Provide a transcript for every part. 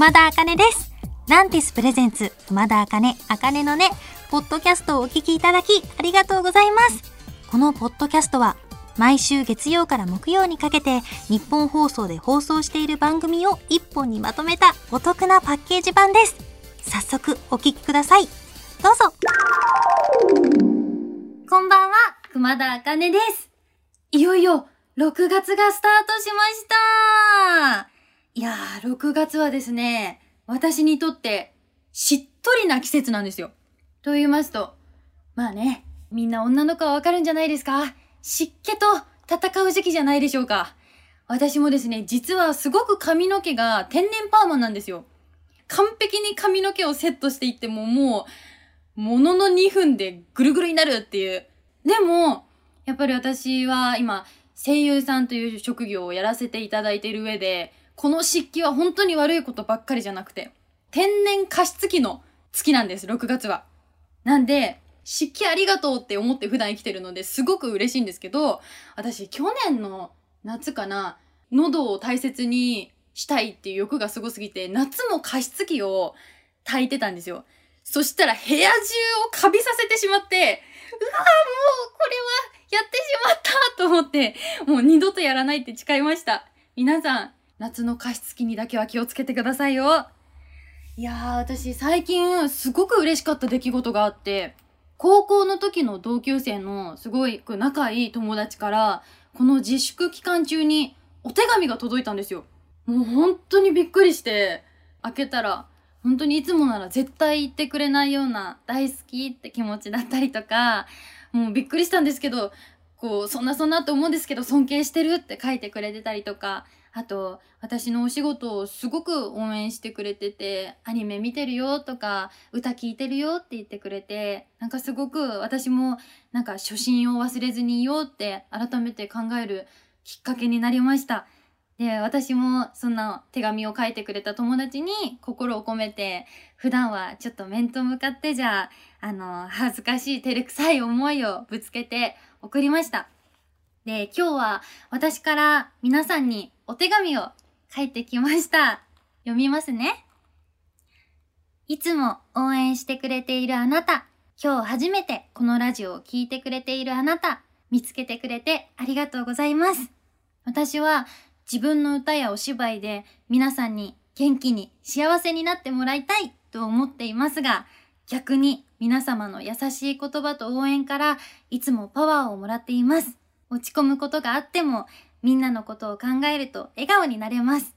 熊田茜です。ランティスプレゼンツ、熊田茜、茜のね、ポッドキャストをお聞きいただき、ありがとうございます。このポッドキャストは、毎週月曜から木曜にかけて、日本放送で放送している番組を一本にまとめたお得なパッケージ版です。早速、お聞きください。どうぞ。こんばんは、熊田茜です。いよいよ、6月がスタートしましたいやー、6月はですね、私にとって、しっとりな季節なんですよ。と言いますと、まあね、みんな女の子はわかるんじゃないですか湿気と戦う時期じゃないでしょうか。私もですね、実はすごく髪の毛が天然パーマなんですよ。完璧に髪の毛をセットしていってももう、ものの2分でぐるぐるになるっていう。でも、やっぱり私は今、声優さんという職業をやらせていただいている上で、この湿気は本当に悪いことばっかりじゃなくて、天然加湿器の月なんです、6月は。なんで、湿気ありがとうって思って普段生きてるのですごく嬉しいんですけど、私去年の夏かな、喉を大切にしたいっていう欲がすごすぎて、夏も加湿器を炊いてたんですよ。そしたら部屋中をカビさせてしまって、うわーもうこれはやってしまったと思って、もう二度とやらないって誓いました。皆さん、夏の加湿器にだけは気をつけてくださいよ。いやー、私最近すごく嬉しかった出来事があって、高校の時の同級生のすごい仲いい友達から、この自粛期間中にお手紙が届いたんですよ。もう本当にびっくりして、開けたら、本当にいつもなら絶対言ってくれないような大好きって気持ちだったりとか、もうびっくりしたんですけど、こう、そんなそんなと思うんですけど尊敬してるって書いてくれてたりとか、あと、私のお仕事をすごく応援してくれてて、アニメ見てるよとか、歌聴いてるよって言ってくれて、なんかすごく私もなんか初心を忘れずにいようって改めて考えるきっかけになりました。で、私もそんな手紙を書いてくれた友達に心を込めて、普段はちょっと面と向かってじゃあ、あの、恥ずかしい照れくさい思いをぶつけて送りました。で、今日は私から皆さんにお手紙を書いてきました。読みますね。いつも応援してくれているあなた、今日初めてこのラジオを聴いてくれているあなた、見つけてくれてありがとうございます。私は自分の歌やお芝居で皆さんに元気に幸せになってもらいたいと思っていますが、逆に皆様の優しい言葉と応援からいつもパワーをもらっています。落ち込むことがあってもみんなのことを考えると笑顔になれます。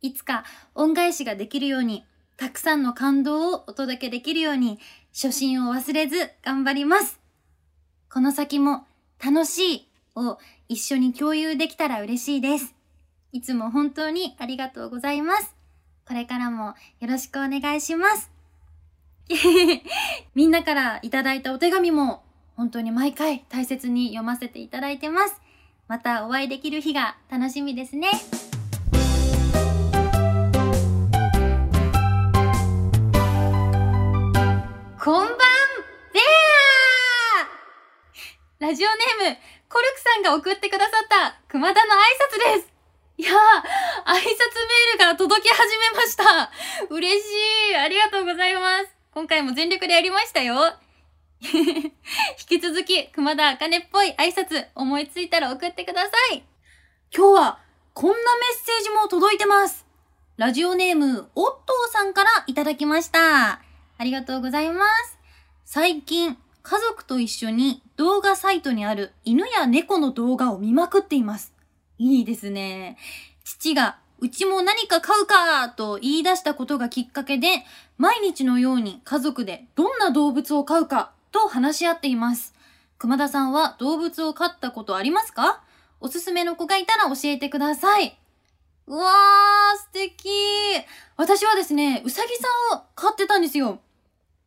いつか恩返しができるように、たくさんの感動をお届けできるように、初心を忘れず頑張ります。この先も楽しいを一緒に共有できたら嬉しいです。いつも本当にありがとうございます。これからもよろしくお願いします。みんなからいただいたお手紙も本当に毎回大切に読ませていただいてます。またお会いできる日が楽しみですね。こんばんベアラジオネーム、コルクさんが送ってくださった熊田の挨拶です。いやー、挨拶メールが届き始めました。嬉しい。ありがとうございます。今回も全力でやりましたよ。引き続き、熊田茜っぽい挨拶思いついたら送ってください。今日は、こんなメッセージも届いてます。ラジオネーム、オットーさんからいただきました。ありがとうございます。最近、家族と一緒に動画サイトにある犬や猫の動画を見まくっています。いいですね。父が、うちも何か買うかと言い出したことがきっかけで、毎日のように家族でどんな動物を飼うかと話し合っています。熊田さんは動物を飼ったことありますか？おすすめの子がいたら教えてください。うわー、素敵私はですね、うさぎさんを飼ってたんですよ。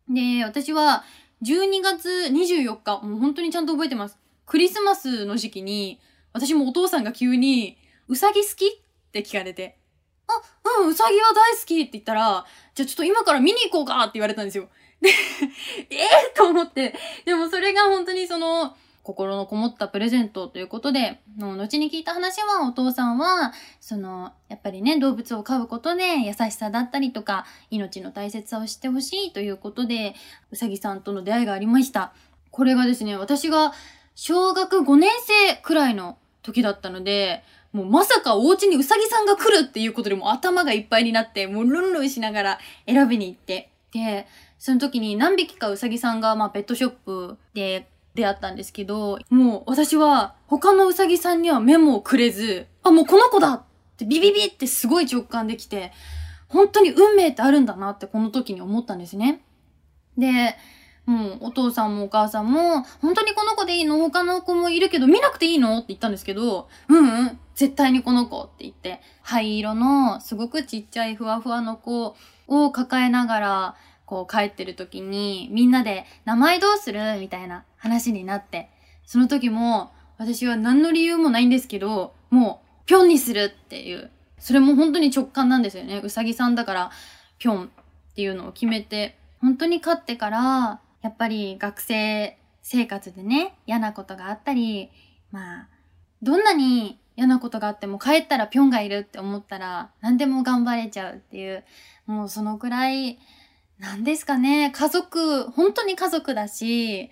で、私は12月24日、もう本当にちゃんと覚えてます。クリスマスの時期に、私もお父さんが急に、うさぎ好き？って聞かれて、あ、うん、うさぎは大好きって言ったら、じゃあちょっと今から見に行こうかって言われたんですよ。で、えー、と思って、でもそれが本当にその、心のこもったプレゼントということで、の後に聞いた話はお父さんは、その、やっぱりね、動物を飼うことで優しさだったりとか、命の大切さを知ってほしいということで、うさぎさんとの出会いがありました。これがですね、私が小学5年生くらいの時だったので、もうまさかお家にうさぎさんが来るっていうことでも頭がいっぱいになって、もうルンルンしながら選びに行って、で、その時に何匹かうさぎさんが、まあ、ペットショップで出会ったんですけど、もう私は他のうさぎさんにはメモをくれず、あ、もうこの子だってビビビってすごい直感できて、本当に運命ってあるんだなってこの時に思ったんですね。で、もうお父さんもお母さんも、本当にこの子でいいの？他の子もいるけど見なくていいの？って言ったんですけど、うんうん、絶対にこの子って言って、灰色のすごくちっちゃいふわふわの子を抱えながら、こう帰ってる時にみんなで名前どうする？みたいな話になって、その時も私は何の理由もないんですけど、もうぴょんにするっていう、それも本当に直感なんですよね。うさぎさんだからぴょんっていうのを決めて、本当に勝ってから、やっぱり学生生活でね、嫌なことがあったり、まあ、どんなに嫌なことがあっても帰ったらぴょんがいるって思ったら何でも頑張れちゃうっていう、もうそのくらい何ですかね、家族、本当に家族だし、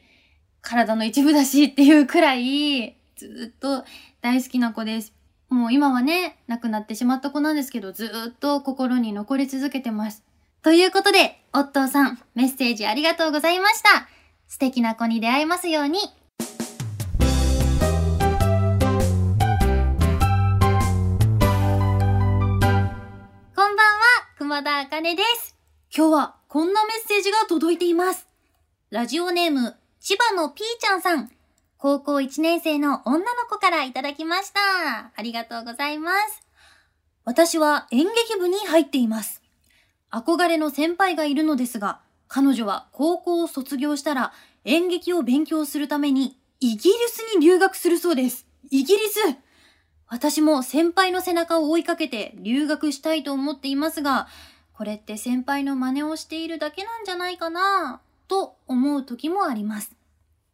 体の一部だしっていうくらい、ずっと大好きな子です。もう今はね、亡くなってしまった子なんですけど、ずっと心に残り続けてます。ということで、オットーさん、メッセージありがとうございました。素敵な子に出会えますように。こんばんは、熊田茜です。今日はこんなメッセージが届いています。ラジオネーム、千葉のピーちゃんさん。高校1年生の女の子からいただきました。ありがとうございます。私は演劇部に入っています。憧れの先輩がいるのですが、彼女は高校を卒業したら演劇を勉強するためにイギリスに留学するそうです。イギリス私も先輩の背中を追いかけて留学したいと思っていますが、これって先輩の真似をしているだけなんじゃないかなと思う時もあります。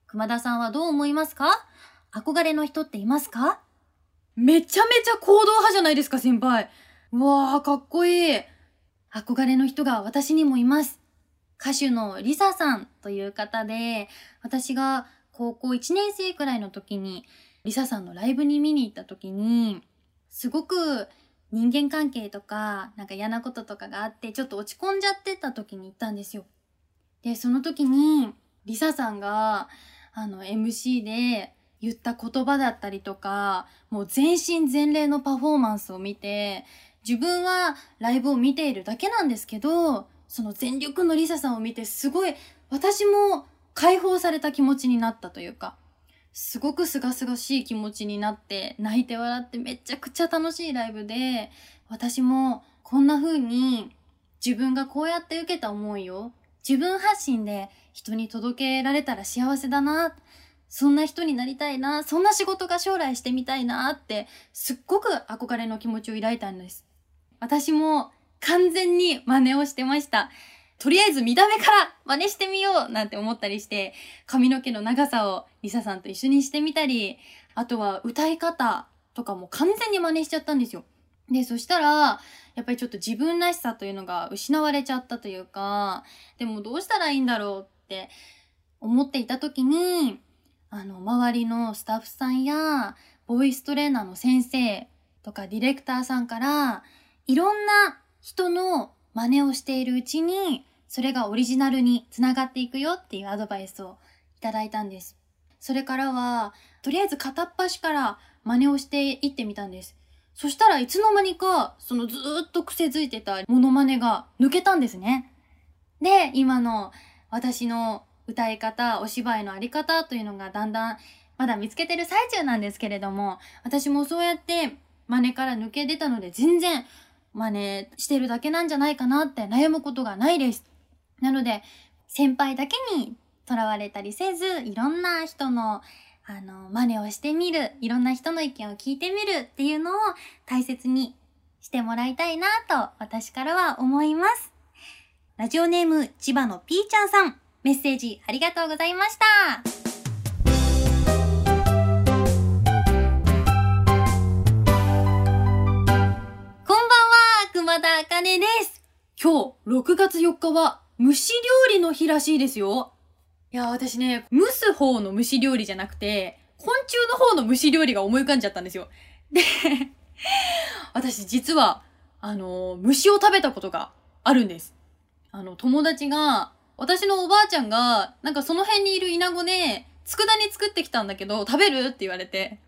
熊田さんはどう思いますか？憧れの人っていますか？めちゃめちゃ行動派じゃないですか、先輩。うわー、かっこいい。憧れの人が私にもいます。歌手のリサさんという方で、私が高校1年生くらいの時に、リサさんのライブに見に行った時に、すごく人間関係とか、なんか嫌なこととかがあって、ちょっと落ち込んじゃってた時に行ったんですよ。で、その時に、リサさんが、あの、MC で言った言葉だったりとか、もう全身全霊のパフォーマンスを見て、自分はライブを見ているだけなんですけど、その全力のリサさんを見て、すごい、私も解放された気持ちになったというか、すごく清々しい気持ちになって泣いて笑ってめちゃくちゃ楽しいライブで私もこんな風に自分がこうやって受けた思いを自分発信で人に届けられたら幸せだなそんな人になりたいなそんな仕事が将来してみたいなってすっごく憧れの気持ちを抱いたんです。私も完全に真似をしてましたとりあえず見た目から真似してみようなんて思ったりして、髪の毛の長さをリサさんと一緒にしてみたり、あとは歌い方とかも完全に真似しちゃったんですよ。で、そしたら、やっぱりちょっと自分らしさというのが失われちゃったというか、でもどうしたらいいんだろうって思っていた時に、あの、周りのスタッフさんや、ボイストレーナーの先生とかディレクターさんから、いろんな人の真似をしているうちに、それがオリジナルにつながっていくよっていうアドバイスをいただいたんです。それからは、とりあえず片っ端から真似をしていってみたんです。そしたらいつの間にか、そのずっと癖づいてたモノマネが抜けたんですね。で、今の私の歌い方、お芝居のあり方というのがだんだんまだ見つけてる最中なんですけれども、私もそうやって真似から抜け出たので全然真似してるだけなんじゃないかなって悩むことがないです。なので、先輩だけにとらわれたりせず、いろんな人の、あの、真似をしてみる、いろんな人の意見を聞いてみるっていうのを大切にしてもらいたいなと私からは思います。ラジオネーム千葉のピーちゃんさん、メッセージありがとうございました。今日、6月4日は、蒸し料理の日らしいですよ。いや、私ね、蒸す方の蒸し料理じゃなくて、昆虫の方の蒸し料理が思い浮かんじゃったんですよ。で、私実は、あの、虫を食べたことがあるんです。あの、友達が、私のおばあちゃんが、なんかその辺にいるイナゴで、佃煮作ってきたんだけど、食べる？って言われて。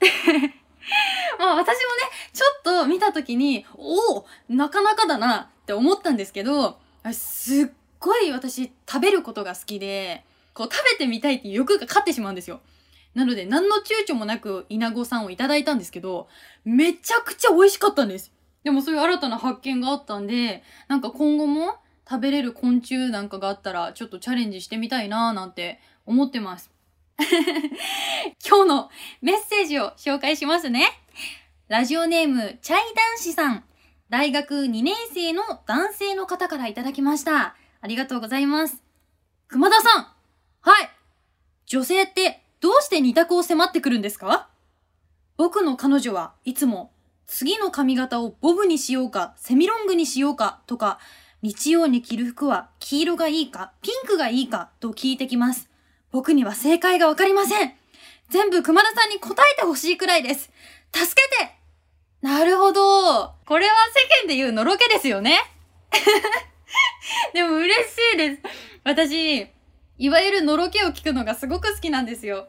まあ私もね、ちょっと見た時に、おおなかなかだなって思ったんですけど、すっごい私食べることが好きで、こう食べてみたいって欲が勝ってしまうんですよ。なので何の躊躇もなくイナゴさんをいただいたんですけど、めちゃくちゃ美味しかったんです。でもそういう新たな発見があったんで、なんか今後も食べれる昆虫なんかがあったらちょっとチャレンジしてみたいなーなんて思ってます。今日のメッセージを紹介しますね。ラジオネーム、チャイ男子さん。大学2年生の男性の方からいただきました。ありがとうございます。熊田さんはい。女性ってどうして二択を迫ってくるんですか？僕の彼女はいつも次の髪型をボブにしようか、セミロングにしようかとか、日曜に着る服は黄色がいいか、ピンクがいいかと聞いてきます。僕には正解がわかりません。全部熊田さんに答えてほしいくらいです。助けてなるほど。これは世間で言うのろけですよね。でも嬉しいです。私、いわゆるのろけを聞くのがすごく好きなんですよ。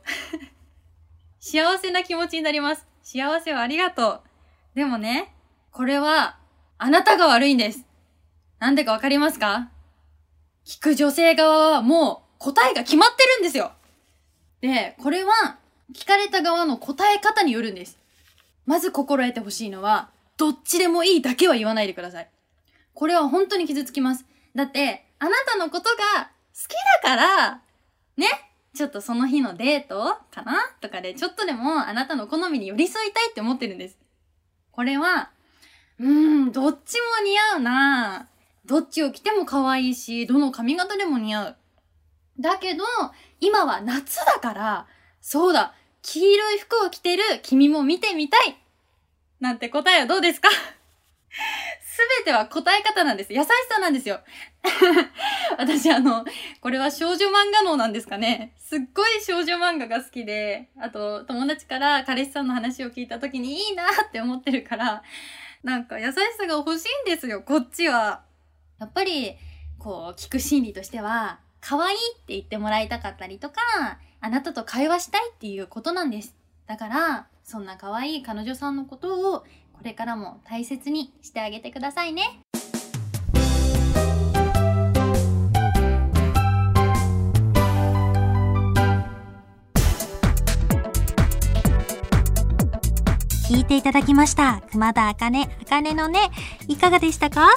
幸せな気持ちになります。幸せをありがとう。でもね、これは、あなたが悪いんです。なんでかわかりますか？聞く女性側はもう答えが決まってるんですよ。で、これは、聞かれた側の答え方によるんです。まず心得てほしいのは、どっちでもいいだけは言わないでください。これは本当に傷つきます。だって、あなたのことが好きだから、ね、ちょっとその日のデートかな？とかで、ちょっとでもあなたの好みに寄り添いたいって思ってるんです。これは、うーん、どっちも似合うなどっちを着ても可愛いし、どの髪型でも似合う。だけど、今は夏だから、そうだ、黄色い服を着てる君も見てみたいなんて答えはどうですか？すべては答え方なんです。優しさなんですよ。私あの、これは少女漫画脳なんですかね？すっごい少女漫画が好きで、あと友達から彼氏さんの話を聞いた時にいいなって思ってるから、なんか優しさが欲しいんですよ、こっちは。やっぱり、こう、聞く心理としては、可愛いって言ってもらいたかったりとか、あなたと会話したいっていうことなんです。だから、そんな可愛い彼女さんのことをこれからも大切にしてあげてくださいね。聞いていただきました。熊田あかね、あかねのね、いかがでしたか？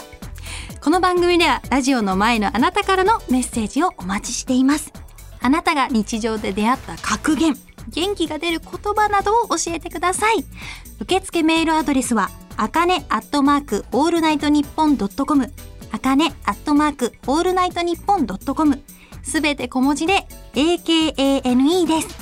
この番組ではラジオの前のあなたからのメッセージをお待ちしています。あなたが日常で出会った格言、元気が出る言葉などを教えてください。受付メールアドレスは、あかねアットマークオールナイトニッポンドットコム、あかねアットマークオールナイトニッポンドットコム、すべて小文字で AKANE です。